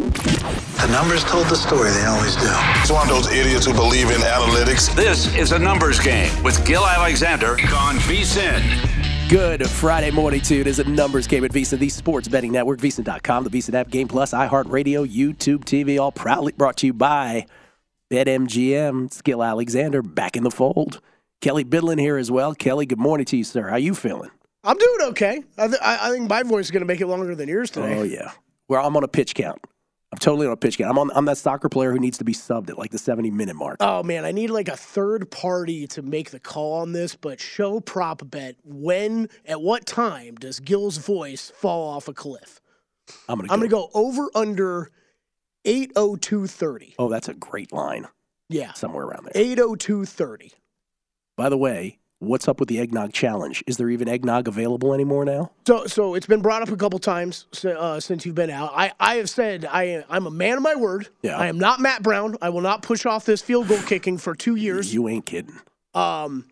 The numbers told the story, they always do. It's one of those idiots who believe in analytics. This is a numbers game with Gill Alexander on VSIN. Good Friday morning to you. It is a numbers game at VSiN, the sports betting network, VSIN.com, the VSiN app, Game Plus, iHeartRadio, YouTube TV, all proudly brought to you by BetMGM. It's Gill Alexander back in the fold. Kelley Bydlon here as well. Kelley, good morning to you, sir. How you feeling? I'm doing okay. I, th- I think my voice is going to make it longer than yours today. Oh, yeah. Well, I'm on a pitch count. I'm totally on a pitch count. I'm on. I'm that soccer player who needs to be subbed at like the 70 minute mark. Oh man, I need like a third party to make the call on this. But show prop bet when at what time does Gill's voice fall off a cliff? I'm gonna. I'm gonna go over under 80230. Oh, that's a great line. Yeah, somewhere around there. 80230. By the way, what's up with the eggnog challenge? Is there even eggnog available anymore now? So, so it's been brought up a couple times uh, since you've been out. I, I have said I, I'm a man of my word. Yeah. I am not Matt Brown. I will not push off this field goal kicking for two years. You ain't kidding. Um,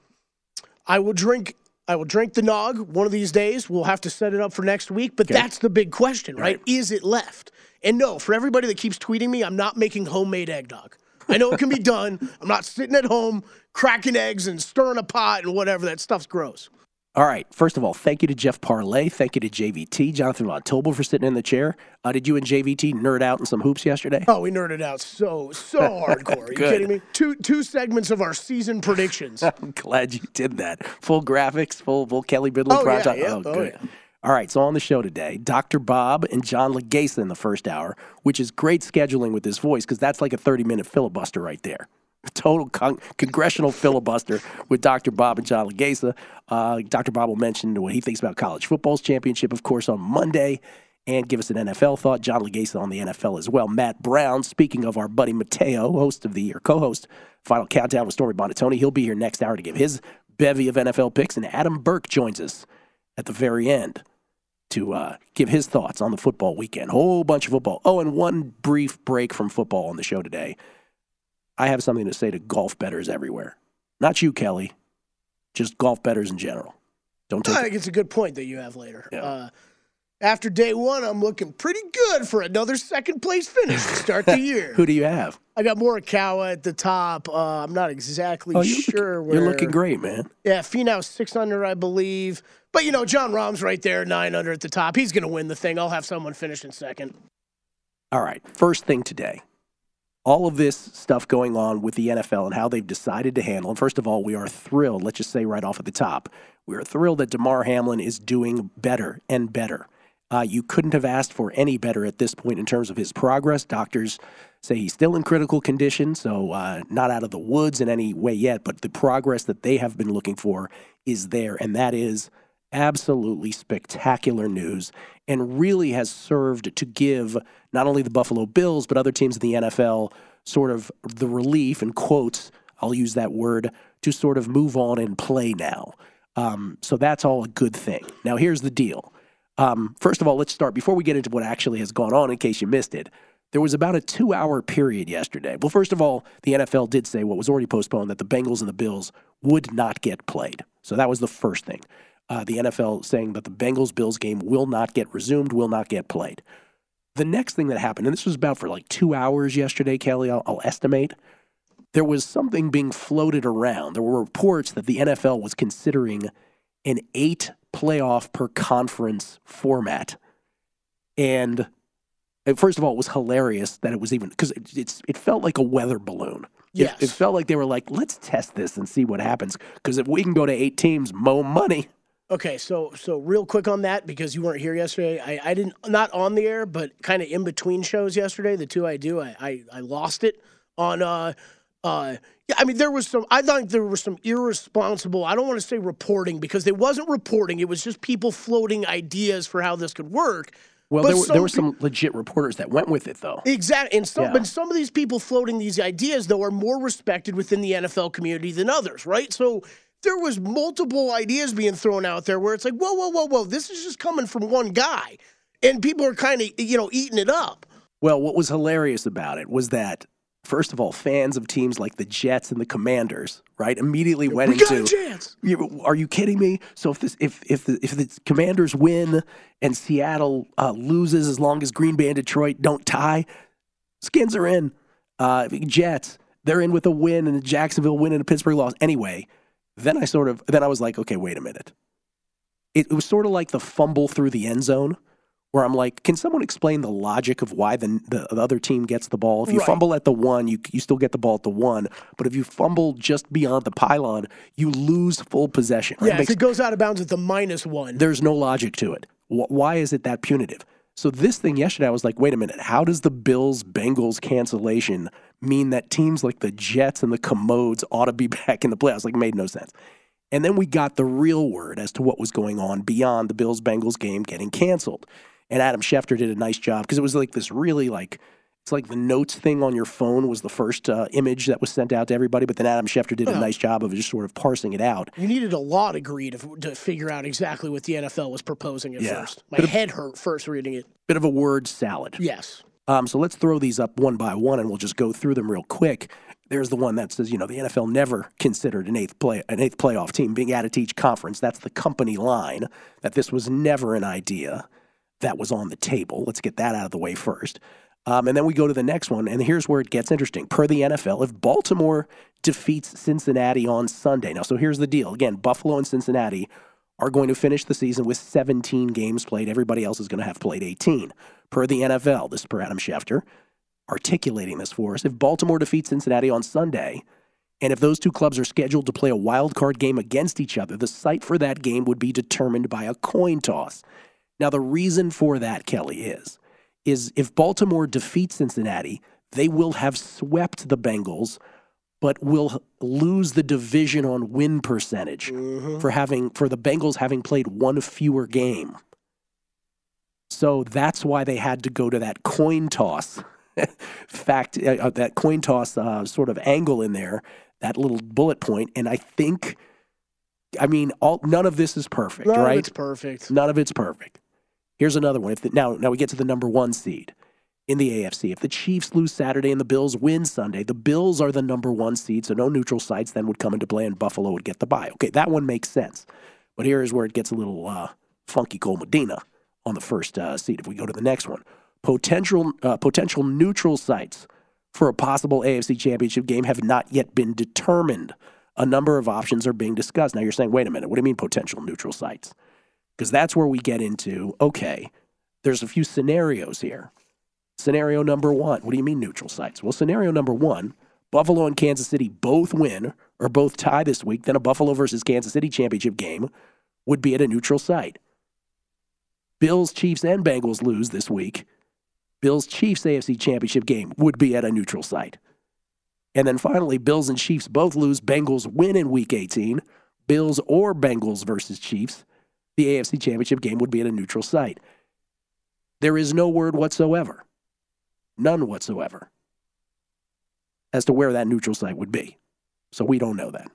I will drink. I will drink the nog one of these days. We'll have to set it up for next week. But Okay. that's the big question, right? Right. Is it left? And no, for everybody that keeps tweeting me, I'm not making homemade eggnog. I know it can be done. I'm not sitting at home cracking eggs and stirring a pot and whatever. That stuff's gross. All right. First of all, thank you to Jeff Parles. Thank you to JVT, Jonathan Von Tobel for sitting in the chair. Uh, did you and JVT nerd out in some hoops yesterday? Oh, we nerded out so so hardcore. Are you kidding me? Two two segments of our season predictions. I'm glad you did that. Full graphics, full full Kelley Bydlon Oh, prime yeah, yeah. Oh, Oh, good. yeah. All right, so on the show today, Dr. Bob and John Lagheza in the first hour, which is great scheduling with his voice because that's like a 30 minute filibuster right there. Total con- congressional filibuster with Dr. Bob and John Lagheza. Uh, Dr. Bob will mention what he thinks about college football's championship, of course, on Monday, and give us an NFL thought. John Lagheza on the NFL as well. Matt Brown, speaking of our buddy Mateo, host of the or co-host Final Countdown with Stormy Buonantony, he'll be here next hour to give his bevy of NFL picks, and Adam Burke joins us at the very end to uh, give his thoughts on the football weekend. Whole bunch of football. Oh, and one brief break from football on the show today. I have something to say to golf betters everywhere. Not you, Kelley, just golf betters in general. Don't take I think it's a good point that you have later. Yeah. Uh, after day one, I'm looking pretty good for another second place finish to start the year. Who do you have? I got Morikawa at the top. Uh, I'm not exactly Oh, you're sure looking, where. you're looking great, man. Yeah, Finau six under, I believe. But you know, Jon Rahm's right there, nine under at the top. He's going to win the thing. I'll have someone finish in second. All right, first thing today. All of this stuff going on with the NFL and how they've decided to handle. And first of all, we are thrilled. Let's just say right off at the top, we are thrilled that Damar Hamlin is doing better and better. Uh, you couldn't have asked for any better at this point in terms of his progress. Doctors say he's still in critical condition, so uh, not out of the woods in any way yet. But the progress that they have been looking for is there, and that is absolutely spectacular news and really has served to give not only the Buffalo Bills, but other teams in the NFL sort of the relief, and quotes, I'll use that word, to sort of move on and play now. Um, so that's all a good thing. Now, here's the deal. Um, first of all, let's start before we get into what actually has gone on, in case you missed it. There was about a two hour period yesterday. Well, first of all, the NFL did say what was already postponed that the Bengals and the Bills would not get played. So that was the first thing. Uh, the NFL saying that the Bengals Bills game will not get resumed, will not get played. The next thing that happened, and this was about for like two hours yesterday, Kelley, I'll, I'll estimate, there was something being floated around. There were reports that the NFL was considering an eight playoff per conference format. And uh, first of all, it was hilarious that it was even because it, it's it felt like a weather balloon. It- Yes. it, felt like they were like, let's test this and see what happens. Because if we can go to eight teams, mo money. Okay, so so real quick on that because you weren't here yesterday. I, I didn't not on the air, but kind of in between shows yesterday. The two I do, I I, I lost it on. uh uh yeah, I mean there was some. I thought there was some irresponsible. I don't want to say reporting because they wasn't reporting. It was just people floating ideas for how this could work. Well, But there were, there were pe- some legit reporters that went with it, though. Exactly. And some, Yeah. but some of these people floating these ideas, though, are more respected within the NFL community than others, right? So there was multiple ideas being thrown out there where it's like, whoa, whoa, whoa, whoa, this is just coming from one guy, and people are kind of, you know, eating it up. Well, what was hilarious about it was that, first of all, fans of teams like the Jets and the Commanders, right, immediately went we got a into. chance. Are you kidding me? So if this, if if the, if the Commanders win and Seattle uh, loses, as long as Green Bay and Detroit don't tie, Skins are in. Uh, Jets, they're in with a win, and Jacksonville win and a Pittsburgh loss. Anyway, then I sort of then I was like, okay, wait a minute. It, it was sort of like the fumble through the end zone, where I'm like, can someone explain the logic of why the the, the other team gets the ball? If you Right. fumble at the one, you you still get the ball at the one, but if you fumble just beyond the pylon, you lose full possession. right? It Yeah, if it goes out of bounds at the minus one. there's no logic to it. Why is it that punitive? So this thing yesterday, I was like, wait a minute, how does the Bills Bengals cancellation mean that teams like the Jets and the Commodes ought to be back in the playoffs? Like, made no sense. And then we got the real word as to what was going on beyond the Bills Bengals game getting canceled. And Adam Schefter did a nice job because it was like this really like it's like the notes thing on your phone was the first uh, image that was sent out to everybody, but then Adam Schefter did a nice job of just sort of parsing it out. You needed a law degree to, to figure out exactly what the NFL was proposing at Yeah. first. My head hurt first reading it. Bit of a word salad. Yes. Um, so let's throw these up one by one, and we'll just go through them real quick. There's the one that says, you know, the NFL never considered an eighth play an eighth playoff team being added to each conference. That's the company line. That this was never an idea that was on the table. Let's get that out of the way first. Um, and then we go to the next one, and here's where it gets interesting. Per the NFL, if Baltimore defeats Cincinnati on Sunday, now, so here's the deal. Again, Buffalo and Cincinnati are going to finish the season with 17 games played. Everybody else is going to have played 18. Per the NFL, this is per Adam Schefter, articulating this for us. If Baltimore defeats Cincinnati on Sunday, and if those two clubs are scheduled to play a wild card game against each other, the site for that game would be determined by a coin toss. Now, the reason for that, Kelley, is is if Baltimore defeats Cincinnati, they will have swept the Bengals, but will lose the division on win percentage for having for the Bengals having played one fewer game. So that's why they had to go to that coin toss fact, uh, uh, that coin toss uh, sort of angle in there, that little bullet point, and I think, I mean, all none of this is perfect, None of right? it's perfect. None of it's perfect. Here's another one. If the, now, now we get to the number one seed in the AFC. If the Chiefs lose Saturday and the Bills win Sunday, the Bills are the number one seed, so no neutral sites then would come into play, and Buffalo would get the bye. Okay, that one makes sense. But here is where it gets a little uh, funky. Cole Medina on the first uh, seed. If we go to the next one, potential uh, potential neutral sites for a possible AFC Championship game have not yet been determined. A number of options are being discussed. Now you're saying, wait a minute, what do you mean potential neutral sites? Because that's where we get into, okay, there's a few scenarios here. Scenario number one, what do you mean neutral sites? Well, scenario number one, Buffalo and Kansas City both win or both tie this week, then a Buffalo versus Kansas City championship game would be at a neutral site. Bills, Chiefs, and Bengals lose this week. Bills, Chiefs AFC championship game would be at a neutral site. And then finally, Bills and Chiefs both lose. Bengals win in week 18. Bills or Bengals versus Chiefs. The AFC championship game would be at a neutral site. There is no word whatsoever, none whatsoever, as to where that neutral site would be. So we don't know that.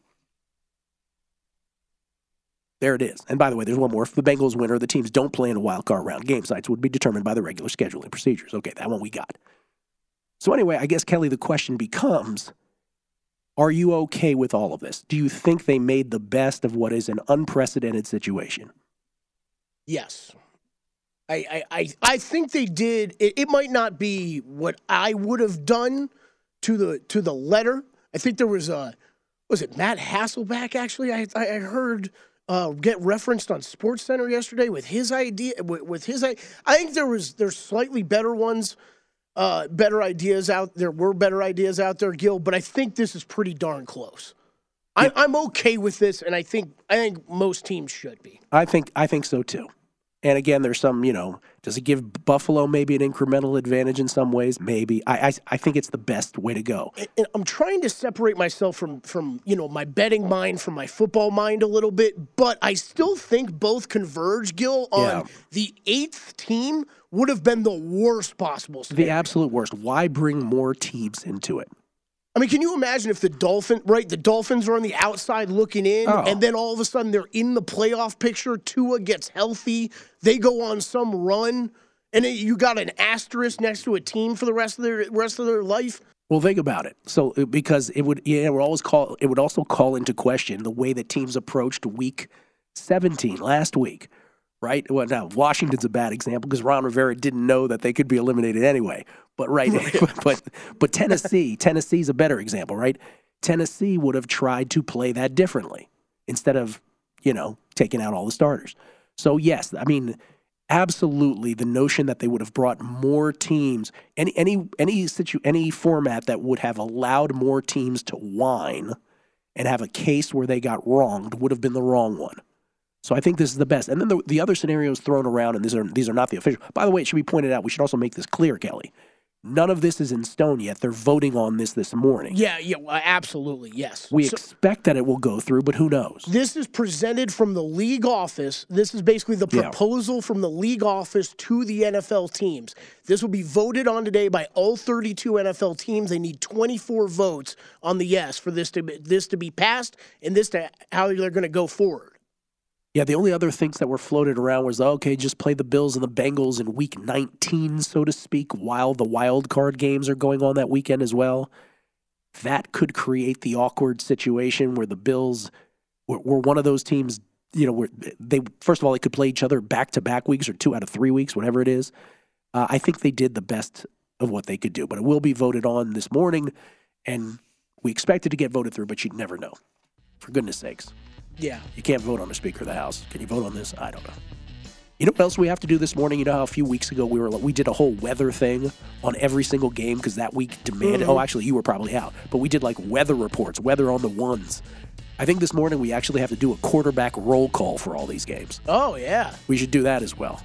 There it is. And by the way, there's one more. If the Bengals win or the teams don't play in a wild card round, game sites would be determined by the regular scheduling procedures. Okay, that one we got. So anyway, I guess Kelley, the question becomes: Are you okay with all of this? Do you think they made the best of what is an unprecedented situation? Yes. I, I, I, I think they did. It, it might not be what I would have done to the to the letter. I think there was a was it Matt Hasselbeck actually. I I heard uh, get referenced on Sports Center yesterday with his idea. With, with his, I think there was there's slightly better ones, uh, better ideas out. There were better ideas out there, Gill, but I think this is pretty darn close. I, I'm okay with this, and I think I think most teams should be. I think I think so too. And again, there's some, you know, does it give Buffalo maybe an incremental advantage in some ways? Maybe. I I, I think it's the best way to go. And- I'm trying to separate myself from from you know my betting mind from my football mind a little bit, but I still think both converge, Gill, on Yeah. the eighth team would have been the worst possible. The absolute worst. Why bring more teams into it? I mean, can you imagine if the Dolphin, right? The Dolphins are on the outside looking in, Oh. and then all of a sudden they're in the playoff picture. Tua gets healthy, they go on some run, and you got an asterisk next to a team for the rest of their rest of their life. Well, think about it. So uh, because it would, yeah, would always call. It would also call into question the way that teams approached Week 17 last week, right? Well, now Washington's a bad example because Ron Rivera didn't know that they could be eliminated anyway. But right, but but Tennessee, Tennessee's a better example, right? Tennessee would have tried to play that differently instead of you know taking out all the starters. So yes, I mean absolutely the notion that they would have brought more teams any any any situ any format that would have allowed more teams to whine and have a case where they got wronged would have been the wrong one. So I think this is the best. And then the, the other scenarios thrown around, and these are these are not the official. By the way, it should be pointed out. We should also make this clear, Kelley. None of this is in stone yet. They're voting on this this morning. Yeah, yeah, well, absolutely, yes. We So- expect that it will go through, but who knows? This is presented from the league office. This is basically the Yeah. proposal from the league office to the NFL teams. This will be voted on today by all 32 NFL teams. They need 24 votes on the yes for this to be, this to be passed and this to how they're going to go forward. Yeah, the only other things that were floated around was okay, just play the Bills and the Bengals in week 19, so to speak, while the wild card games are going on that weekend as well. That could create the awkward situation where the Bills were, were one of those teams, you know, where they first of all they could play each other back to back weeks or two out of three weeks, whatever it is. Uh, I think they did the best of what they could do, but it will be voted on this morning, and we expect it to get voted through, but you'd never know. For goodness sakes. Yeah. You can't vote on the Speaker of the House. Can you vote on this? I don't know. You know what else we have to do this morning? You know how a few weeks ago we were we did a whole weather thing on every single game because that week demanded. Mm-hmm. Oh, actually, you were probably out, but we did like weather reports, weather on the ones. I think this morning we actually have to do a quarterback roll call for all these games. Oh yeah. We should do that as well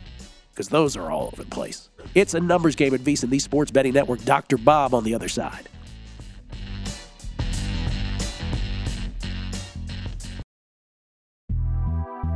because those are all over the place. It's a numbers game at VSiN, the Sports Betting Network. Dr. Bob on the other side.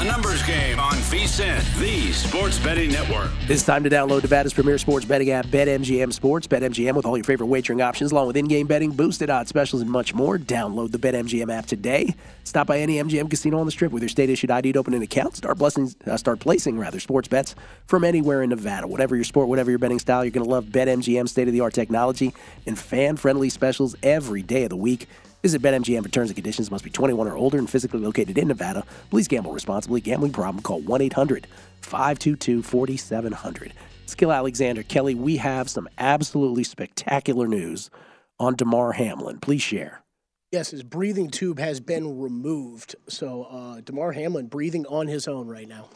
A numbers game on VSIN, the sports betting network. It's time to download Nevada's premier sports betting app, BetMGM Sports. BetMGM with all your favorite wagering options, along with in-game betting, boosted odds specials, and much more. Download the BetMGM app today. Stop by any MGM casino on the Strip with your state-issued ID to open an account. Start, blessings, uh, start placing rather sports bets from anywhere in Nevada. Whatever your sport, whatever your betting style, you're going to love BetMGM state-of-the-art technology and fan-friendly specials every day of the week. Visit BetMGM for terms and conditions. Must be 21 or older and physically located in Nevada. Please gamble responsibly. Gambling problem? Call 1 800 522 4700. Skill Alexander Kelley, we have some absolutely spectacular news on Damar Hamlin. Please share. Yes, his breathing tube has been removed. So uh, Damar Hamlin breathing on his own right now.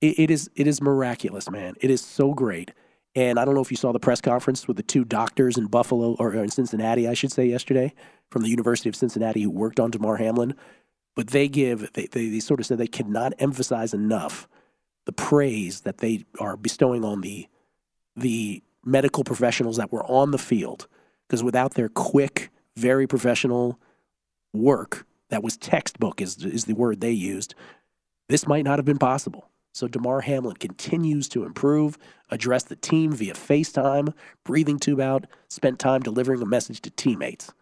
It, it is it is miraculous, man. It is so great. And I don't know if you saw the press conference with the two doctors in Buffalo or uh, in Cincinnati, I should say, yesterday from the University of Cincinnati who worked on Damar Hamlin. But they give they, they, they sort of said they cannot emphasize enough the praise that they are bestowing on the the medical professionals that were on the field because without their quick, very professional work, that was textbook is is the word they used. This might not have been possible. So Damar Hamlin continues to improve, address the team via FaceTime, breathing tube out, spent time delivering a message to teammates.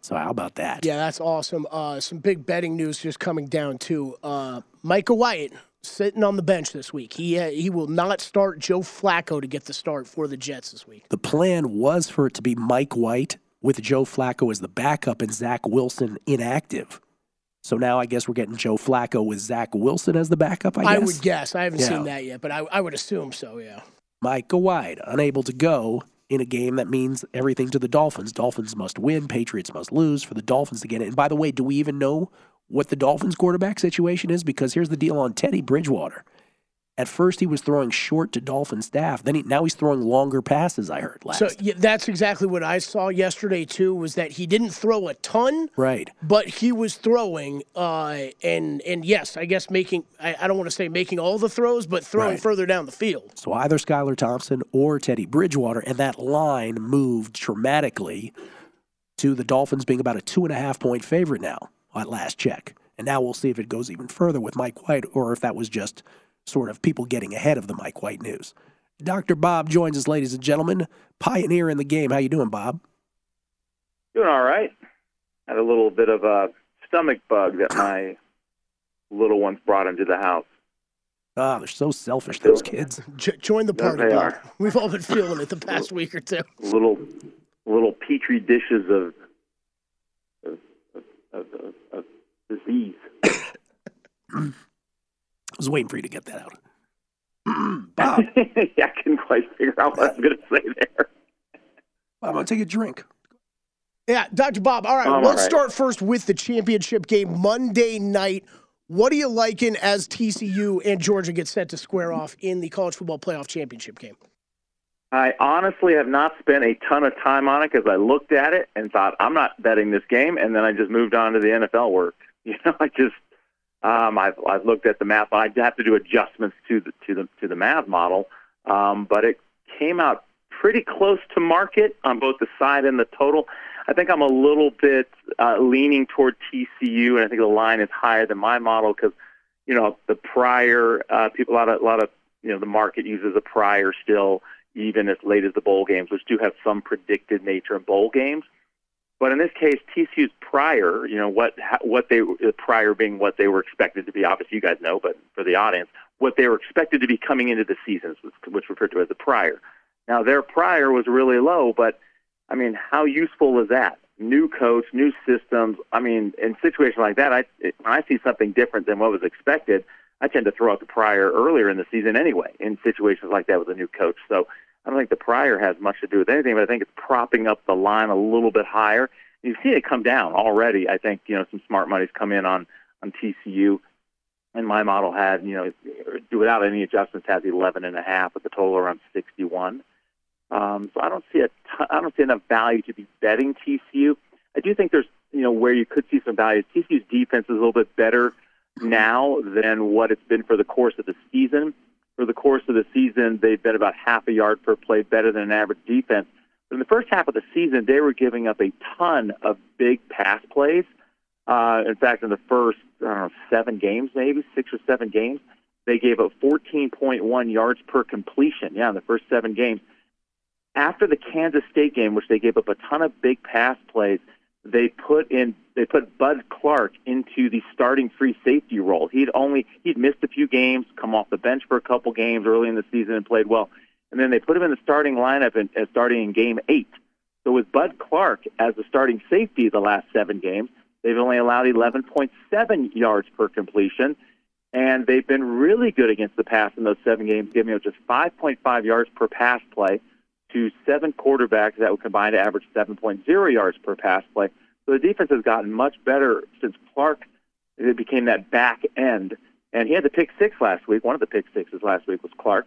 So how about that? Yeah, that's awesome. Uh, some big betting news just coming down too. Uh, Mike White sitting on the bench this week. He uh, he will not start Joe Flacco to get the start for the Jets this week. The plan was for it to be Mike White with Joe Flacco as the backup and Zach Wilson inactive. So now I guess we're getting Joe Flacco with Zach Wilson as the backup. I guess I would guess. I haven't Yeah. seen that yet, but I, I would assume so. Yeah. Mike White unable to go in a game that means everything to the Dolphins. Dolphins must win. Patriots must lose for the Dolphins to get it. And by the way, do we even know what the Dolphins quarterback situation is? Because here's the deal on Teddy Bridgewater. At first, he was throwing short to Dolphin staff. Then he, now he's throwing longer passes. I heard last. So yeah, that's exactly what I saw yesterday too. Was that he didn't throw a ton, right. but he was throwing, uh, and and yes, I guess making. I, I don't want to say making all the throws, but throwing Right. further down the field. So either Skylar Thompson or Teddy Bridgewater, and that line moved dramatically to the Dolphins being about a two and a half point favorite now at last check. And now we'll see if it goes even further with Mike White or if that was just sort of people getting ahead of the Mike White news. Dr. Bob joins us, ladies and gentlemen. Pioneer in the game. How you doing, Bob? Doing all right. Had a little bit of a stomach bug that my little ones brought into the house. Ah, they're so selfish, those kids. Jo- join the party, they Bob. are. We've all been feeling it the past week or two. Little little petri dishes of of, of, of, of disease. I was waiting for you to get that out. Bob. yeah, I couldn't quite figure out what I was going to say there. I'm going to take a drink. Yeah, Dr. Bob. All right, I'm let's all right. start first with the championship game Monday night. What are you liking as TCU and Georgia get set to square off in the college football playoff championship game? I honestly have not spent a ton of time on it because I looked at it and thought I'm not betting this game, and then I just moved on to the NFL work. You know, I just um, I've I've looked at the math. I have to do adjustments to the to the to the math model, um, but it came out pretty close to market on both the side and the total. I think I'm a little bit uh, leaning toward TCU, and I think the line is higher than my model because you know the prior uh, people a lot of a lot of you know the market uses a prior still even as late as the bowl games, which do have some predicted nature in bowl games. But in this case, TCU's prior, you know what ha- what they the prior being what they were expected to be. Obviously, you guys know, but for the audience, what they were expected to be coming into the seasons, which, referred to as the prior. Now their prior was really low, but I mean, how useful is that? New coach, new systems. I mean, in situations like that, I when I see something different than what was expected, I tend to throw out the prior earlier in the season anyway. In situations like that with a new coach, so I don't think the prior has much to do with anything, but I think it's propping up the line a little bit higher. You've seen it come down already. I think you know some smart money's come in on on TCU, and my model had you know without any adjustments has eleven and a half with the total around sixty one. Um, so I don't see a ton, I don't see enough value to be betting TCU. I do think there's you know where you could see some value. TCU's defense is a little bit better now than what it's been for the course of the season. For the course of the season, they've been about half a yard per play better than an average defense. But in the first half of the season, they were giving up a ton of big pass plays. Uh, in fact, in the first I don't know seven games, maybe six or seven games, they gave up 14.1 yards per completion. Yeah, in the first seven games. After the Kansas State game, which they gave up a ton of big pass plays, they put in they put Bud Clark into the starting free safety role. He'd only he'd missed a few games, come off the bench for a couple games early in the season and played well. And then they put him in the starting lineup and uh, starting in game eight. So with Bud Clark as the starting safety the last seven games, they've only allowed 11.7 yards per completion. And they've been really good against the pass in those seven games, giving up just 5.5 yards per pass play to seven quarterbacks that would combine to average 7.0 yards per pass play. So the defense has gotten much better since Clark became that back end. And he had the pick six last week. One of the pick sixes last week was Clark.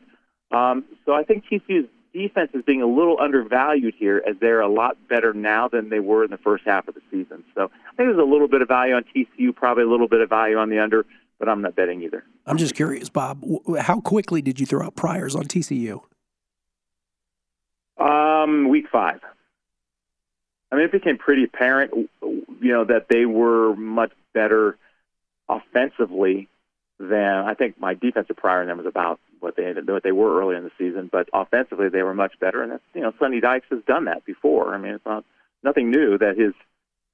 Um, so I think TCU's defense is being a little undervalued here as they're a lot better now than they were in the first half of the season. So I think there's a little bit of value on TCU, probably a little bit of value on the under, but I'm not betting either. I'm just curious, Bob, how quickly did you throw out priors on TCU? Um, week five. I mean, it became pretty apparent, you know, that they were much better offensively than I think my defensive prior in them was about what they what they were early in the season, but offensively they were much better, and that's you know Sonny Dykes has done that before. I mean, it's not nothing new that his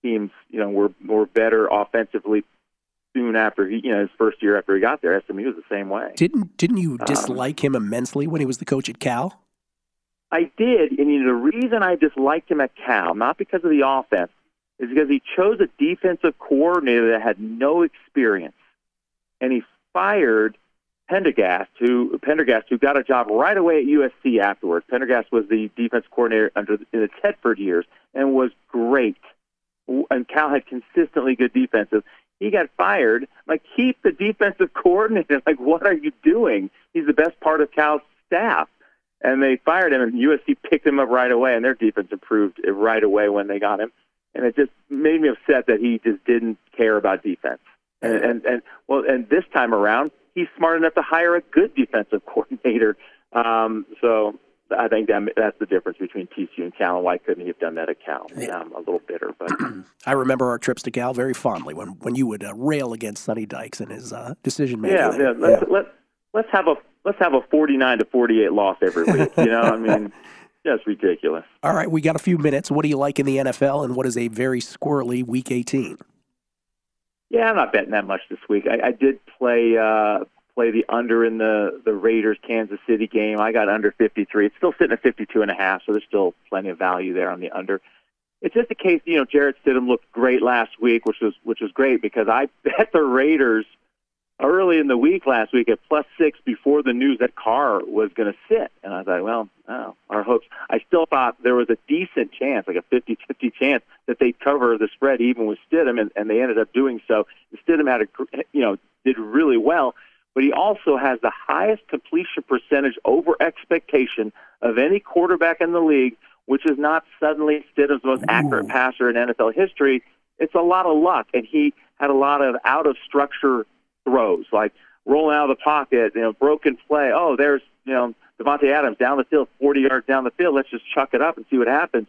teams you know were were better offensively soon after he you know his first year after he got there. SMU was the same way. Didn't didn't you dislike um, him immensely when he was the coach at Cal? I did, and you know, the reason I disliked him at Cal, not because of the offense, is because he chose a defensive coordinator that had no experience, and he fired Pendergast, who Pendergast, who got a job right away at USC afterwards. Pendergast was the defense coordinator under in the Tedford years and was great. And Cal had consistently good defensive. He got fired. Like, keep the defensive coordinator. Like, what are you doing? He's the best part of Cal's staff and they fired him, and USC picked him up right away, and their defense improved right away when they got him, and it just made me upset that he just didn't care about defense. And and, and well, and this time around, he's smart enough to hire a good defensive coordinator. Um, so I think that that's the difference between TCU and Cal. And why couldn't he have done that at Cal? Yeah, I'm a little bitter, but I remember our trips to Cal very fondly when when you would uh, rail against Sonny Dykes and his uh, decision making. Yeah, yeah. Let's, yeah. Let, let's have a let's have a 49 to 48 loss every week. You know, I mean, just ridiculous. All right, we got a few minutes. What do you like in the NFL, and what is a very squirrely Week 18? Yeah, I'm not betting that much this week. I, I did play uh, play the under in the the Raiders Kansas City game. I got under 53. It's still sitting at 52 and a half, so there's still plenty of value there on the under. It's just a case, you know, Jarrett Stidham looked great last week, which was which was great because I bet the Raiders early in the week last week at plus six before the news that Carr was going to sit. And I thought, well, oh, our hopes. I still thought there was a decent chance, like a 50 50 chance, that they'd cover the spread even with Stidham, and, and they ended up doing so. Stidham had a, you know, did really well, but he also has the highest completion percentage over expectation of any quarterback in the league, which is not suddenly Stidham's most Ooh. accurate passer in NFL history. It's a lot of luck, and he had a lot of out of structure throws, like rolling out of the pocket, you know, broken play. Oh, there's, you know, Davante Adams down the field, 40 yards down the field. Let's just chuck it up and see what happens.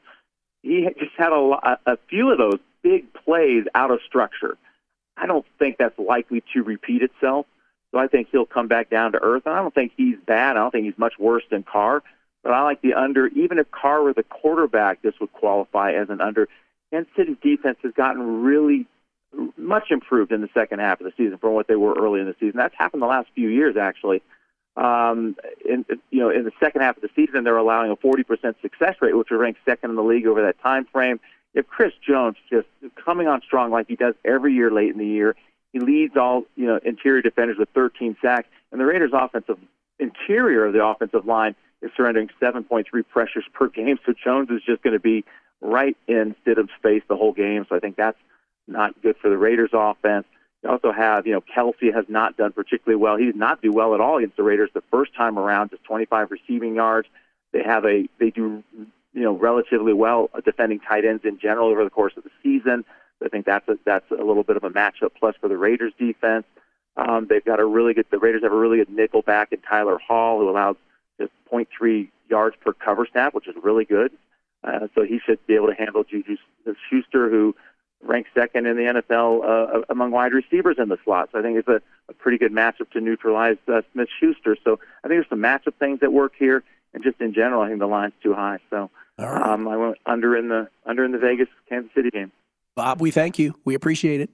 He just had a, a few of those big plays out of structure. I don't think that's likely to repeat itself. So I think he'll come back down to earth. And I don't think he's bad. I don't think he's much worse than Carr. But I like the under. Even if Carr were the quarterback, this would qualify as an under. Kansas City's defense has gotten really much improved in the second half of the season from what they were early in the season. That's happened the last few years, actually. Um, in you know, in the second half of the season, they're allowing a 40% success rate, which would rank second in the league over that time frame. If Chris Jones just coming on strong like he does every year late in the year, he leads all you know interior defenders with 13 sacks, and the Raiders' offensive interior of the offensive line is surrendering 7.3 pressures per game. So Jones is just going to be right in Stidham's face the whole game. So I think that's not good for the Raiders offense. You also have, you know, Kelce has not done particularly well. He did not do well at all against the Raiders the first time around, just 25 receiving yards. They have a, they do, you know, relatively well defending tight ends in general over the course of the season. I think that's a, that's a little bit of a matchup plus for the Raiders defense. Um, they've got a really good, the Raiders have a really good nickel back in Tyler Hall, who allows just 0.3 yards per cover snap, which is really good. Uh, so he should be able to handle Juju Schuster, who ranked second in the NFL uh, among wide receivers in the slot. So I think it's a, a pretty good matchup to neutralize uh, Smith Schuster. So I think there's some matchup things that work here, and just in general, I think the line's too high. So right. um, I went under in the under in the Vegas Kansas City game. Bob, we thank you. We appreciate it.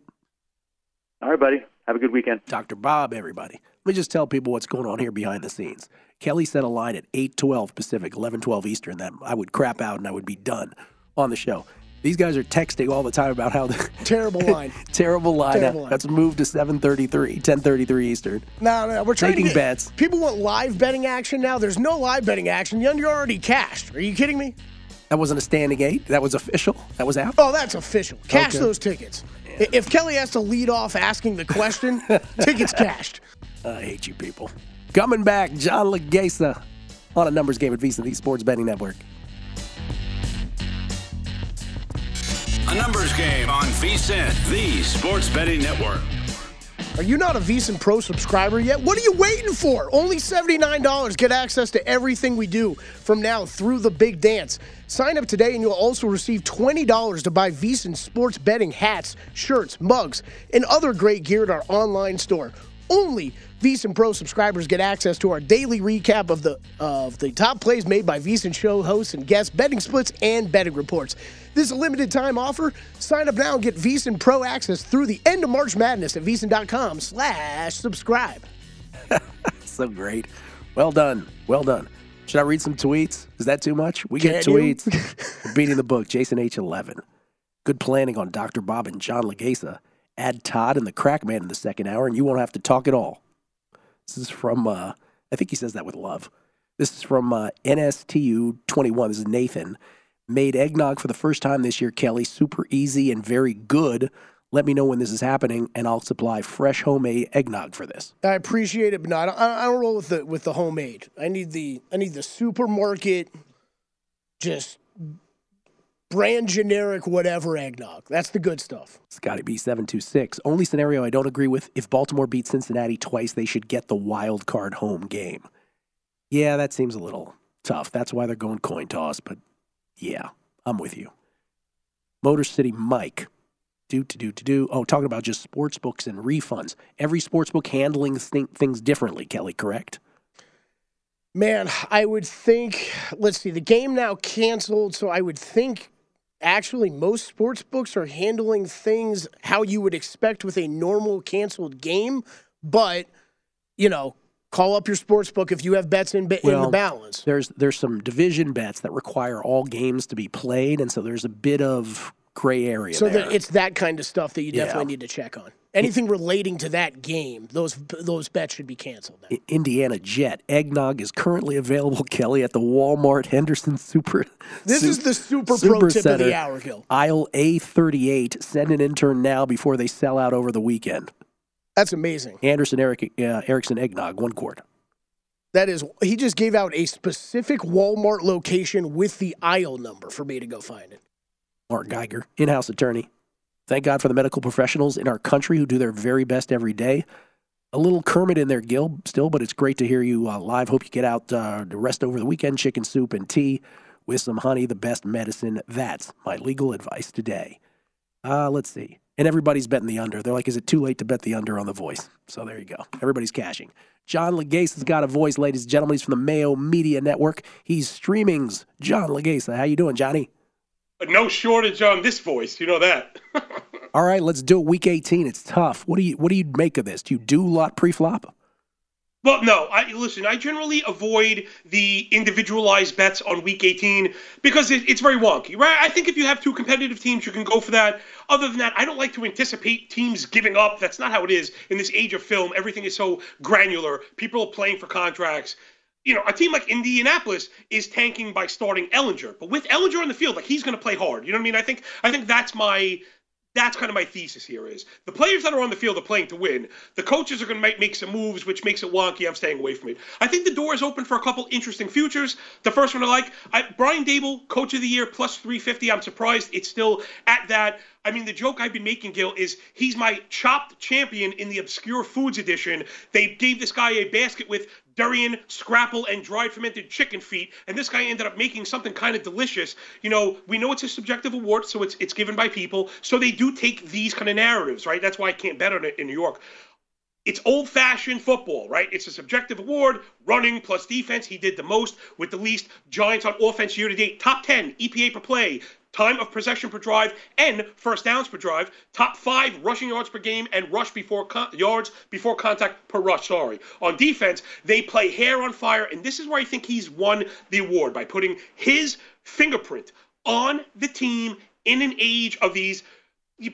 All right, buddy. Have a good weekend. Dr. Bob, everybody. Let me just tell people what's going on here behind the scenes. Kelley set a line at 8 12 Pacific, 11 12 Eastern that I would crap out and I would be done on the show. These guys are texting all the time about how the Terrible line. terrible line. Terrible line. Let's move to 7:33, 10:33 Eastern. No, no, we're trying Taking to get, bets. People want live betting action now. There's no live betting action. You're already cashed. Are you kidding me? That wasn't a standing eight. That was official. That was out. Oh, that's official. Cash Okay. those tickets. If Kelley has to lead off asking the question, tickets cashed. I hate you people. Coming back, John Lagheza on a numbers game at VSiN, the Sports Betting Network. A numbers game on VSIN, the sports betting network. Are you not a VSiN Pro subscriber yet? What are you waiting for? Only $79. Get access to everything we do from now through the big dance. Sign up today and you'll also receive $20 to buy VSiN sports betting hats, shirts, mugs, and other great gear at our online store. Only VSiN Pro subscribers get access to our daily recap of the of the top plays made by VSiN show hosts and guests, betting splits, and betting reports. This is a limited time offer. Sign up now and get VSiN Pro access through the end of March Madness at VSiN.com slash subscribe. So great. Well done. Well done. Should I read some tweets? Is that too much? We get Can tweets. Beating the book. Jason H11. Good planning on Dr. Bob and John Lagheza. Add Todd and the Crack Man in the second hour, and you won't have to talk at all. This is from, uh, I think he says that with love. This is from uh, NSTU 21. This is Nathan. Made eggnog for the first time this year, Kelley. Super easy and very good. Let me know when this is happening, and I'll supply fresh homemade eggnog for this. I appreciate it, but no, I don't, I don't roll with the with the homemade. I need the I need the supermarket, just brand generic whatever eggnog. That's the good stuff. Scotty B726. Only scenario I don't agree with if Baltimore beats Cincinnati twice, they should get the wild card home game. Yeah, that seems a little tough. That's why they're going coin toss, but yeah, I'm with you. Motor City Mike. Do to do to do. Oh, talking about just sports books and refunds. Every sports book handling th- things differently, Kelley, correct? Man, I would think. Let's see, the game now canceled, so I would think. Actually, most sports books are handling things how you would expect with a normal canceled game, but you know, call up your sports book if you have bets in, in the balance. There's there's some division bets that require all games to be played, and so there's a bit of gray area So there. it's that kind of stuff that you Yeah. definitely need to check on. Anything relating to that game, those those bets should be canceled. Now. Indiana Jet eggnog is currently available, Kelley, at the Walmart Henderson Super. This Su- is the super, pro tip of the hour, Gill. Aisle A38. Send an intern now before they sell out over the weekend. That's amazing. Anderson Eric, uh, Erickson eggnog, one quart. That is, he just gave out a specific Walmart location with the aisle number for me to go find it. Mark Geiger, in-house attorney. Thank God for the medical professionals in our country who do their very best every day. A little Kermit in there, Gill, still, but it's great to hear you uh, live. Hope you get out uh, to rest over the weekend. Chicken soup and tea with some honey, the best medicine. That's my legal advice today. Uh, let's see. And everybody's betting the under. They're like, is it too late to bet the under on the voice? So there you go. Everybody's cashing. John Lagheza has got a voice, ladies and gentlemen. He's from the Mayo Media Network. He's streaming's John Lagheza. How you doing, Johnny? No shortage on this voice, you know that. All right, let's do it. Week 18. It's tough. What do you What do you make of this? Do you do a lot pre-flop? Well, no. I listen. I generally avoid the individualized bets on Week 18 because it, it's very wonky, right? I think if you have two competitive teams, you can go for that. Other than that, I don't like to anticipate teams giving up. That's not how it is in this age of film. Everything is so granular. People are playing for contracts. You know, a team like Indianapolis is tanking by starting Ehlinger, but with Ehlinger on the field, like he's going to play hard. You know what I mean? I think I think that's my that's kind of my thesis here is the players that are on the field are playing to win. The coaches are going to make, some moves, which makes it wonky. I'm staying away from it. I think the door is open for a couple interesting futures. The first one I like, I, Brian Daboll, coach of the year, plus 350. I'm surprised it's still at that. I mean, the joke I've been making, Gill, is he's my chopped champion in the obscure foods edition. They gave this guy a basket with durian, scrapple, and dried fermented chicken feet, and this guy ended up making something kind of delicious. You know, we know it's a subjective award, so it's it's given by people. So they do take these kind of narratives, right? That's why I can't bet on it in New York. It's old fashioned football, right? It's a subjective award. Running plus defense. He did the most with the least. Giants on offense year to date. Top 10 EPA per play. Time of possession per drive and first downs per drive. Top five rushing yards per game and rush before con- yards before contact per rush. Sorry. On defense, they play hair on fire. And this is where I think he's won the award by putting his fingerprint on the team in an age of these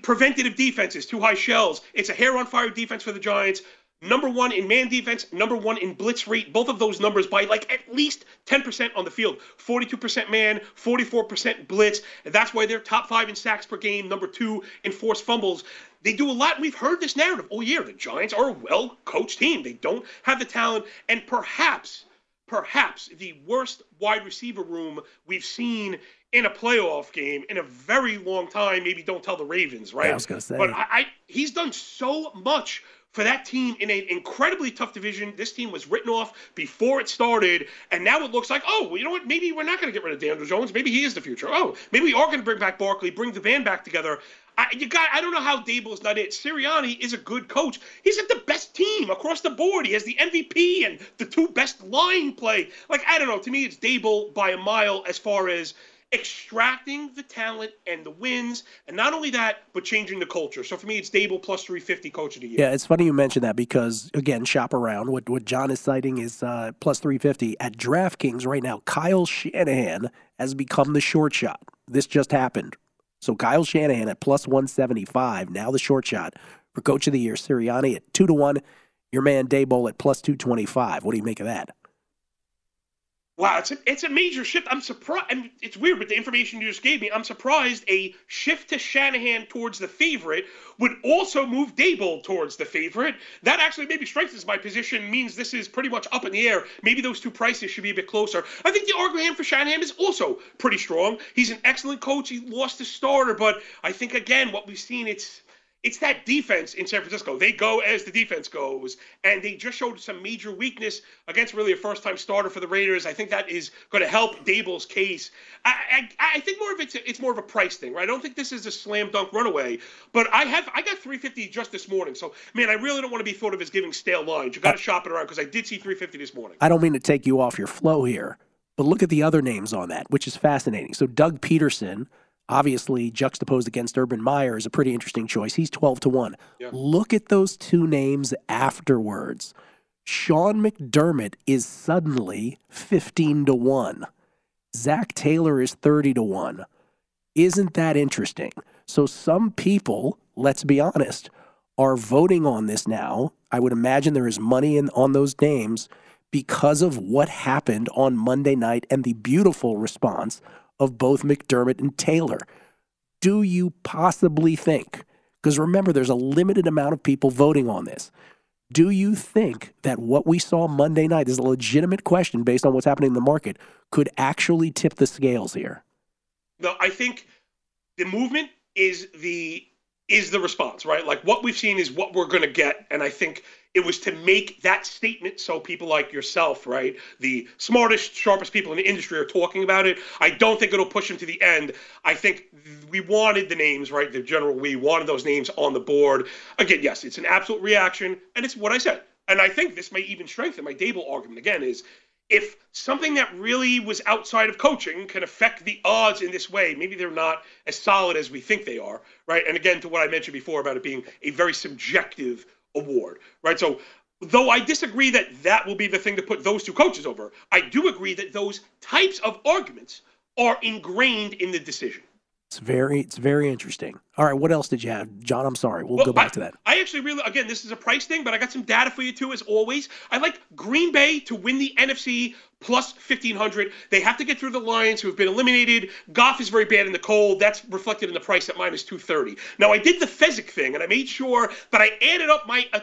preventative defenses, too high shells. It's a hair on fire defense for the Giants. Number one in man defense, number one in blitz rate. Both of those numbers by like at least 10% on the field. 42% man, 44% blitz. And that's why they're top five in sacks per game, number two in forced fumbles. They do a lot. We've heard this narrative all year. The Giants are a well coached team. They don't have the talent. And perhaps, perhaps the worst wide receiver room we've seen in a playoff game in a very long time. Maybe don't tell the Ravens, right? Yeah, I was gonna say. But I, I he's done so much for that team in an incredibly tough division. This team was written off before it started, and now it looks like, oh, well, you know what? Maybe we're not going to get rid of Daniel Jones. Maybe he is the future. Oh, maybe we are going to bring back Barkley, bring the band back together. I, you got, I don't know how Daboll's not it. Sirianni is a good coach. He's got the best team across the board. He has the MVP and the two best line play. Like I don't know. To me, it's Daboll by a mile as far as extracting the talent and the wins, and not only that, but changing the culture. So for me, it's Daboll plus 350 coach of the year. Yeah, it's funny you mentioned that because again, shop around. What what John is citing is uh, plus 350 at DraftKings right now. Kyle Shanahan has become the short shot. This just happened. So Kyle Shanahan at plus 175, now the short shot for coach of the year. Sirianni at two to one. Your man Daboll at plus 225. What do you make of that? Wow, it's a, it's a major shift. I'm surprised. I and it's weird, but the information you just gave me, I'm surprised a shift to Shanahan towards the favorite would also move Daboll towards the favorite. That actually maybe strengthens my position, means this is pretty much up in the air. Maybe those two prices should be a bit closer. I think the argument for Shanahan is also pretty strong. He's an excellent coach. He lost his starter, but I think, again, what we've seen, it's it's that defense in San Francisco. They go as the defense goes, and they just showed some major weakness against really a first-time starter for the Raiders. I think that is going to help Daboll's case. I, I, I think more of it's it's more of a price thing, right? I don't think this is a slam dunk runaway, but I have I got 350 just this morning. So man, I really don't want to be thought of as giving stale lines. You got to shop it around because I did see 350 this morning. I don't mean to take you off your flow here, but look at the other names on that, which is fascinating. So Doug Pederson obviously juxtaposed against Urban Meyer is a pretty interesting choice. He's 12 to 1. Yeah. Look at those two names afterwards. Sean McDermott is suddenly 15 to 1. Zach Taylor is 30 to 1. Isn't that interesting? So some people, let's be honest, are voting on this now. I would imagine there is money in on those names because of what happened on Monday night and the beautiful response of both McDermott and Taylor. Do you possibly think, because remember, there's a limited amount of people voting on this. Do you think that what we saw Monday night is a legitimate question based on what's happening in the market could actually tip the scales here? No, I think the movement is the is the response, right? Like what we've seen is what we're going to get, and I think it was to make that statement so people like yourself, right, the smartest, sharpest people in the industry are talking about it. I don't think it'll push them to the end. I think we wanted the names, right? The general we wanted those names on the board. Again, yes, it's an absolute reaction, and it's what I said. And I think this may even strengthen my Daboll argument again is if something that really was outside of coaching can affect the odds in this way, maybe they're not as solid as we think they are, right? And again, to what I mentioned before about it being a very subjective award, right? So, though I disagree that that will be the thing to put those two coaches over, I do agree that those types of arguments are ingrained in the decision. It's very, it's very interesting. All right, what else did you have, John? I'm sorry, we'll, Well, go back I, to that. I actually really, again, this is a price thing, but I got some data for you too, as always. I like Green Bay to win the NFC plus 1500. They have to get through the Lions, who have been eliminated. Goff is very bad in the cold. That's reflected in the price at minus 230. Now, I did the Fezzik thing, and I made sure that I added up my uh,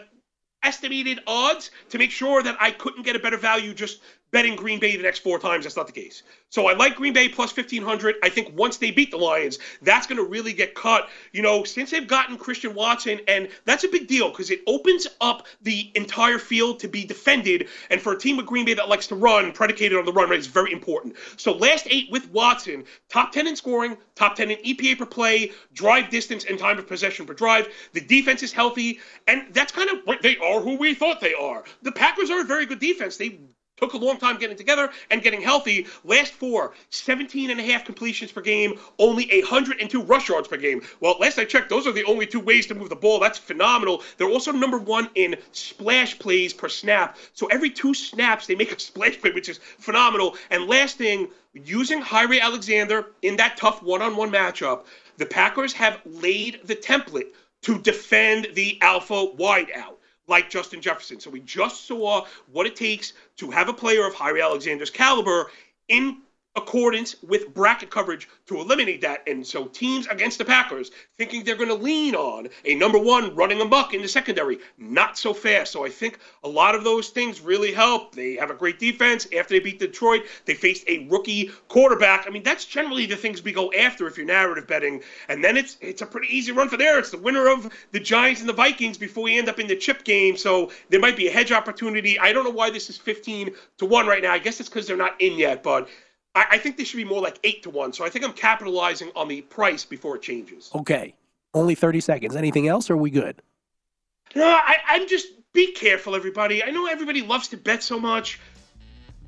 estimated odds to make sure that I couldn't get a better value just betting Green Bay the next four times. That's not the case. So I like Green Bay plus 1500. I think once they beat the Lions, that's going to really get cut. You know, since they've gotten Christian Watson, and that's a big deal because it opens up the entire field to be defended. And for a team with Green Bay that likes to run, predicated on the run rate, is very important. So last eight with Watson, top 10 in scoring, top 10 in EPA per play, drive distance, and time of possession per drive. The defense is healthy, and that's kind of what they are who we thought they are. The Packers are a very good defense. They Took a long time getting together and getting healthy. Last four, 17 and a half completions per game, only 102 rush yards per game. Well, last I checked, those are the only two ways to move the ball. That's phenomenal. They're also number one in splash plays per snap. So every two snaps, they make a splash play, which is phenomenal. And last thing, using Jaire Alexander in that tough one-on-one matchup, the Packers have laid the template to defend the alpha wideout like Justin Jefferson. So we just saw what it takes to have a player of Jaire Alexander's caliber in accordance with bracket coverage to eliminate that. And so teams against the Packers thinking they're going to lean on a number one running amok in the secondary, not so fast. So I think a lot of those things really help. They have a great defense. After they beat Detroit, they faced a rookie quarterback. I mean, that's generally the things we go after if you're narrative betting. And then it's it's a pretty easy run for there. It's the winner of the Giants and the Vikings before we end up in the chip game. So there might be a hedge opportunity. I don't know why this is 15 to 1 right now. I guess it's because they're not in yet, but I, I think they should be more like eight to one. So I think I'm capitalizing on the price before it changes. Okay. Only 30 seconds. Anything else, or are we good? No, I, I'm just be careful, everybody. I know everybody loves to bet so much.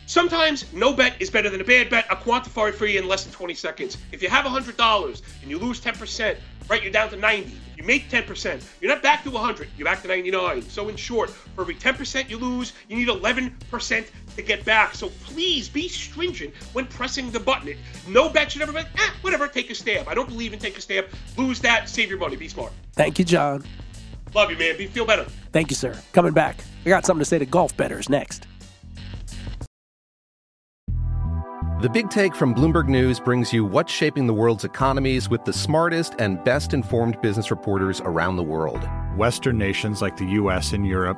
Sometimes no bet is better than a bad bet. I'll quantify it for you in less than 20 seconds. If you have $100 and you lose 10%, right, you're down to 90. You make 10%. You're not back to 100. You're back to 99. So in short, for every 10% you lose, you need 11% to get back. So please be stringent when pressing the button. No bet should ever be, eh, whatever, take a stab. I don't believe in take a stab. Lose that, save your money. Be smart. Thank you, John. Love you, man. Be, feel better. Thank you, sir. Coming back. I got something to say to golf betters next. The Big Take from Bloomberg News brings you what's shaping the world's economies with the smartest and best informed business reporters around the world. Western nations like the US and Europe.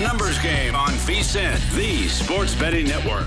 Numbers game on VSiN, the sports betting network.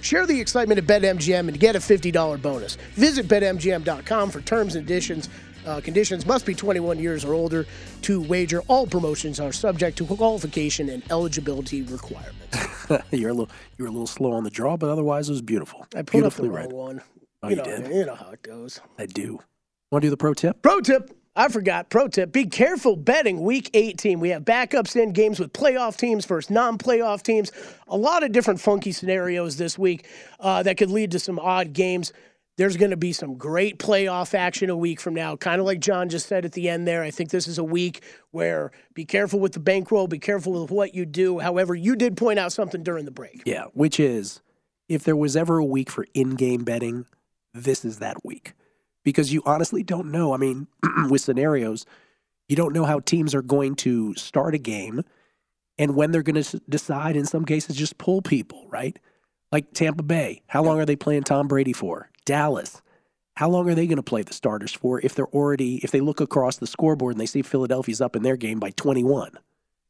Share the excitement of BetMGM and get a $50 bonus. Visit BetMGM.com for terms and conditions. Uh, conditions must be 21 years or older to wager. All promotions are subject to qualification and eligibility requirements. you're a little you were a little slow on the draw, but otherwise it was beautiful. I pulled Beautifully up the wrong one. Oh, you, you know, did? you know how it goes. I do. Want to do the pro tip? Pro tip. I forgot. Pro tip. Be careful betting week 18. We have backups in games with playoff teams versus non playoff teams. A lot of different funky scenarios this week uh, that could lead to some odd games. There's going to be some great playoff action a week from now. Kind of like John just said at the end there. I think this is a week where be careful with the bankroll, be careful with what you do. However, you did point out something during the break. Yeah, which is if there was ever a week for in-game betting, this is that week. Because you honestly don't know. I mean, with scenarios, you don't know how teams are going to start a game and when they're going to decide in some cases just pull people, right? Like Tampa Bay, how long are they playing Tom Brady for? Dallas, how long are they going to play the starters for if they're already if they look across the scoreboard and they see Philadelphia's up in their game by 21?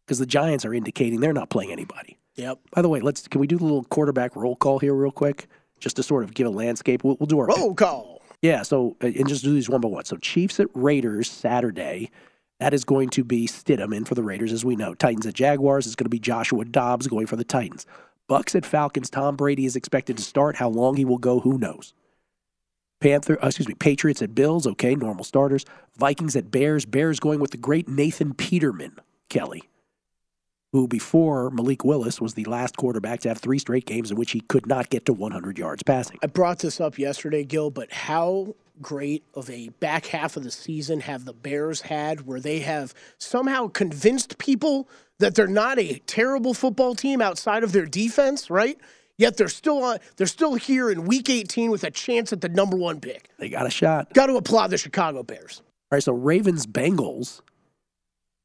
Because the Giants are indicating they're not playing anybody. Yep. By the way, let's can we do a little quarterback roll call here real quick, just to sort of give a landscape. We'll, we'll do our roll call. Yeah. So uh, and just do these one by one. So Chiefs at Raiders Saturday. That is going to be Stidham in for the Raiders, as we know. Titans at Jaguars is going to be Joshua Dobbs going for the Titans. Bucks at Falcons. Tom Brady is expected to start. How long he will go, who knows? Panther, uh, excuse me, Patriots at Bills. Okay, normal starters. Vikings at Bears. Bears going with the great Nathan Peterman, Kelley, who before Malik Willis was the last quarterback to have three straight games in which he could not get to 100 yards passing. I brought this up yesterday, Gill, but how great of a back half of the season have the Bears had where they have somehow convinced people that they're not a terrible football team outside of their defense, right? Yet they're still on they're still here in week 18 with a chance at the number 1 pick. They got a shot. Got to applaud the Chicago Bears. All right, so Ravens Bengals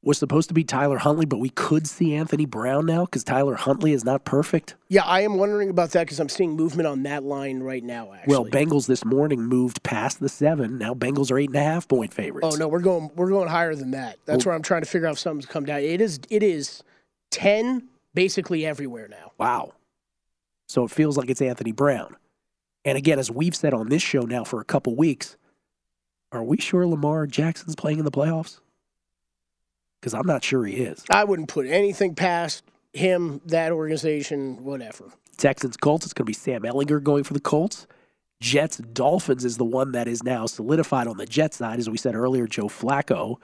was supposed to be Tyler Huntley, but we could see Anthony Brown now because Tyler Huntley is not perfect. Yeah, I am wondering about that because I'm seeing movement on that line right now. Actually, well, Bengals this morning moved past the seven. Now Bengals are eight and a half point favorites. Oh no, we're going we're going higher than that. That's well, where I'm trying to figure out if something's come down. It is it is ten basically everywhere now. Wow. So it feels like it's Anthony Brown. And again, as we've said on this show now for a couple weeks, are we sure Lamar Jackson's playing in the playoffs? Because I'm not sure he is. I wouldn't put anything past him, that organization, whatever. Texans Colts, it's going to be Sam Ehlinger going for the Colts. Jets Dolphins is the one that is now solidified on the Jets side, as we said earlier, Joe Flacco.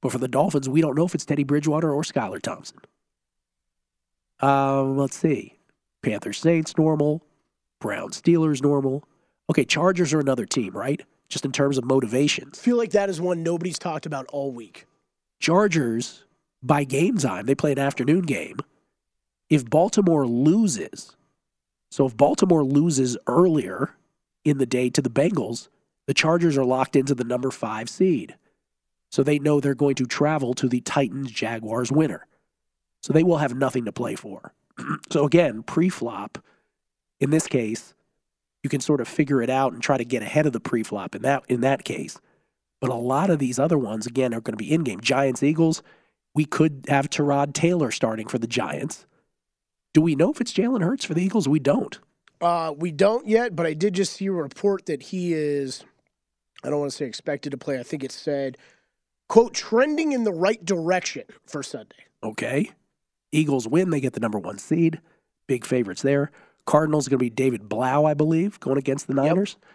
But for the Dolphins, we don't know if it's Teddy Bridgewater or Skylar Thompson. Um, let's see. Panthers Saints normal. Brown Steelers normal. Okay, Chargers are another team, right? Just in terms of motivations. I feel like that is one nobody's talked about all week. Chargers, by game time, they play an afternoon game. If Baltimore loses, so if Baltimore loses earlier in the day to the Bengals, the Chargers are locked into the number five seed. So they know they're going to travel to the Titans Jaguars winner. So they will have nothing to play for. so again, pre flop, in this case, you can sort of figure it out and try to get ahead of the pre flop in that in that case. But a lot of these other ones, again, are going to be in game. Giants, Eagles, we could have Tyrod Taylor starting for the Giants. Do we know if it's Jalen Hurts for the Eagles? We don't. Uh, we don't yet, but I did just see a report that he is, I don't want to say expected to play. I think it said, quote, trending in the right direction for Sunday. Okay. Eagles win. They get the number one seed. Big favorites there. Cardinals going to be David Blough, I believe, going against the Niners. Yep.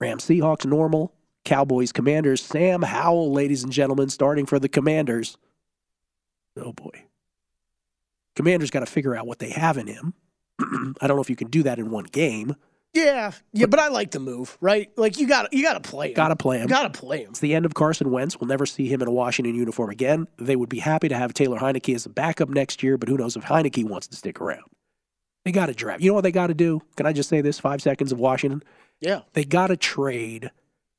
Rams, Seahawks, normal. Cowboys Commanders. Sam Howell, ladies and gentlemen, starting for the Commanders. Oh boy. Commanders got to figure out what they have in him. I don't know if you can do that in one game. Yeah, yeah, but, but I like the move, right? Like you got you got to play him. Got to play him. Got to play him. It's the end of Carson Wentz. We'll never see him in a Washington uniform again. They would be happy to have Taylor Heinicke as a backup next year, but who knows if Heinicke wants to stick around. They got to draft. You know what they got to do? Can I just say this? Five seconds of Washington. Yeah, they got to trade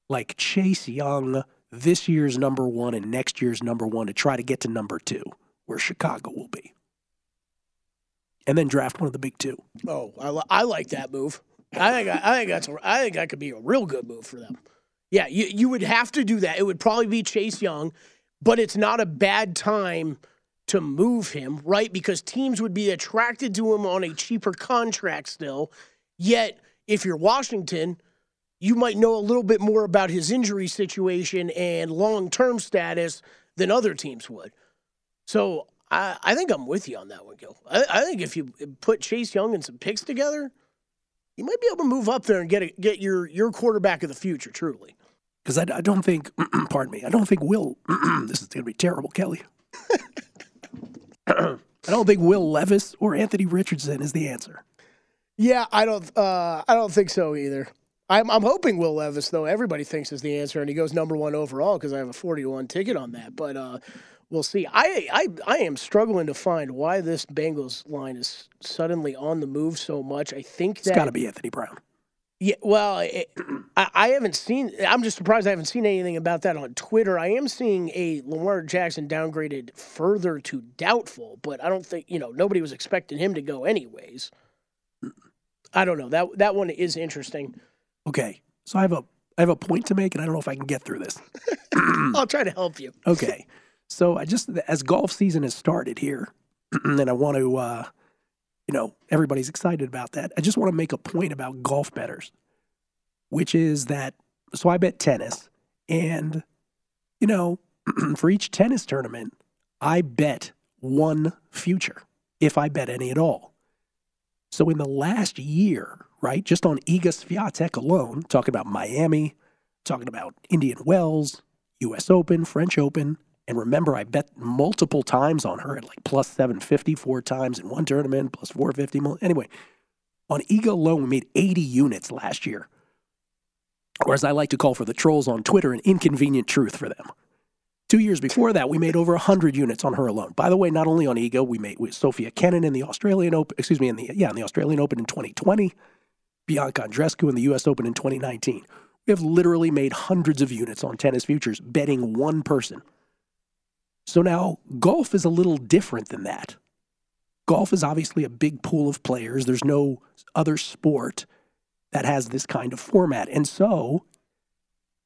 like Chase Young, this year's number one and next year's number one to try to get to number two, where Chicago will be. And then draft one of the big two. Oh, I, li- I like that move. I think I, I think that's a, I think that could be a real good move for them. Yeah, you you would have to do that. It would probably be Chase Young, but it's not a bad time to move him, right? Because teams would be attracted to him on a cheaper contract still. Yet, if you're Washington, you might know a little bit more about his injury situation and long term status than other teams would. So I, I, think I'm with you on that one, Gill. I, I, think if you put Chase Young and some picks together, you might be able to move up there and get a, get your your quarterback of the future, truly. Because I, I, don't think, pardon me, I don't think Will. this is going to be terrible, Kelley. I don't think Will Levis or Anthony Richardson is the answer. Yeah, I don't. Uh, I don't think so either. I'm, I'm hoping Will Levis, though, everybody thinks is the answer, and he goes number one overall because I have a 41 ticket on that. But uh, we'll see. I, I, I am struggling to find why this Bengals line is suddenly on the move so much. I think that. It's got to be Anthony Brown. Yeah, well, it, I, I haven't seen. I'm just surprised I haven't seen anything about that on Twitter. I am seeing a Lamar Jackson downgraded further to doubtful, but I don't think you know nobody was expecting him to go anyways. I don't know. That that one is interesting. Okay, so I have a I have a point to make, and I don't know if I can get through this. I'll try to help you. Okay, so I just as golf season has started here, and I want to, uh, you know, everybody's excited about that. I just want to make a point about golf betters, which is that so I bet tennis, and you know, for each tennis tournament, I bet one future if I bet any at all. So in the last year, right, just on Iga Swiatek alone, talking about Miami, talking about Indian Wells, U.S. Open, French Open, and remember, I bet multiple times on her at like plus 750 four times in one tournament, plus 450. Anyway, on Iga alone, we made 80 units last year. Or as I like to call for the trolls on Twitter, an inconvenient truth for them. Two years before that, we made over 100 units on her alone. By the way, not only on Iga, we made with Sofia Kenin in the Australian Open, excuse me, in the yeah, in the Australian Open in 2020, Bianca Andreescu in the US Open in 2019. We have literally made hundreds of units on tennis futures betting one person. So now golf is a little different than that. Golf is obviously a big pool of players. There's no other sport that has this kind of format. And so,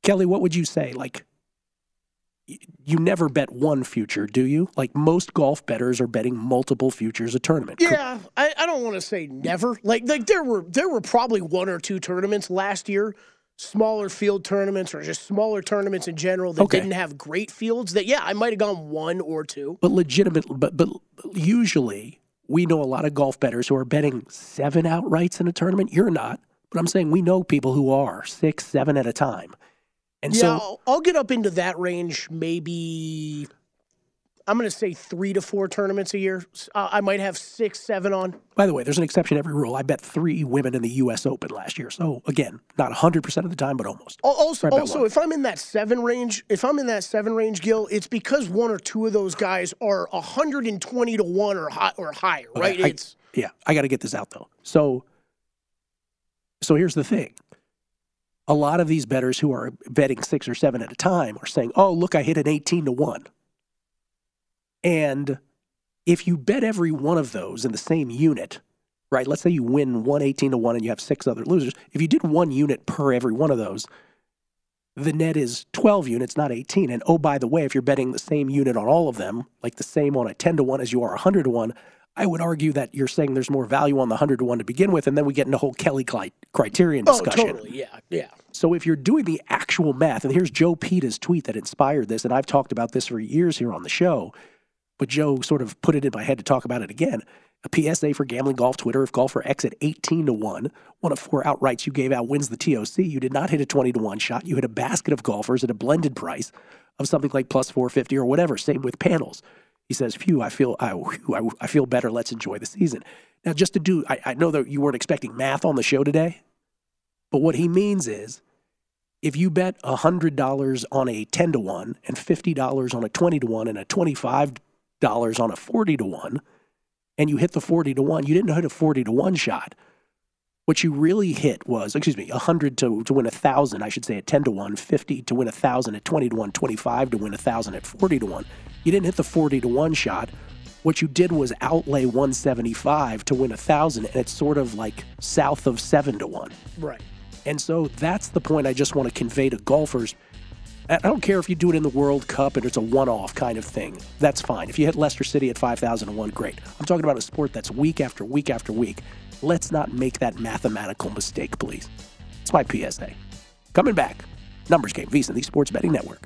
Kelley, what would you say? Like, you never bet one future, do you? Like most golf bettors are betting multiple futures a tournament. Yeah, I, I don't want to say never. Like like there were there were probably one or two tournaments last year, smaller field tournaments or just smaller tournaments in general that Okay. didn't have great fields. That yeah, I might have gone one or two. But legitimate, but but usually we know a lot of golf bettors who are betting seven outrights in a tournament. You're not, but I'm saying we know people who are six, seven at a time. And yeah, so I'll, I'll get up into that range. Maybe I'm going to say three to four tournaments a year. Uh, I might have six, seven on. By the way, there's an exception to every rule. I bet three women in the U.S. Open last year. So again, not 100% of the time, but almost. Also, also, one. if I'm in that seven range, if I'm in that seven range, Gill, it's because one or two of those guys are 120 to one or high, or higher, Okay, right? I- it's yeah, I got to get this out though. So, so here's the thing. A lot of these bettors who are betting six or seven at a time are saying, "Oh, look, I hit an 18 to one." And if you bet every one of those in the same unit, right? Let's say you win one 18 to one and you have six other losers. If you did one unit per every one of those, the net is 12 units, not 18. And oh, by the way, if you're betting the same unit on all of them, like the same on a 10 to 1 as you are a 100 to 1, I would argue that you're saying there's more value on the 100 to 1 to begin with. And then we get into whole Kelly cli- criterion oh, discussion. totally, yeah, yeah. So if you're doing the actual math, and here's Joe Peta's tweet that inspired this, and I've talked about this for years here on the show, but Joe sort of put it in my head to talk about it again. A PSA for gambling golf Twitter. If golfer X at 18 to 1, one of four outrights you gave out wins the TOC, you did not hit a 20 to 1 shot. You hit a basket of golfers at a blended price of something like plus 450 or whatever. Same with panels. He says, "Phew, I feel I, whew, I, I feel better. Let's enjoy the season." Now, just to do, I, I know that you weren't expecting math on the show today, but what he means is if you bet $100 on a 10 to 1 and $50 on a 20 to 1 and a $25 on a 40 to 1 and you hit the 40 to 1 you didn't hit a 40 to 1 shot what you really hit was excuse me 100 to, to win a 1000 i should say at 10 to 1 50 to win a 1000 at 20 to 1 25 to win a 1000 at 40 to 1 you didn't hit the 40 to 1 shot what you did was outlay 175 to win a 1000 and it's sort of like south of 7 to 1 Right. and so that's the point I just want to convey to golfers. I don't care if you do it in the World Cup and it's a one off kind of thing. That's fine. If you hit Leicester City at 5,001, great. I'm talking about a sport that's week after week after week. Let's not make that mathematical mistake, please. It's my PSA. Coming back. Numbers Game, VSiN, the Sports Betting Network.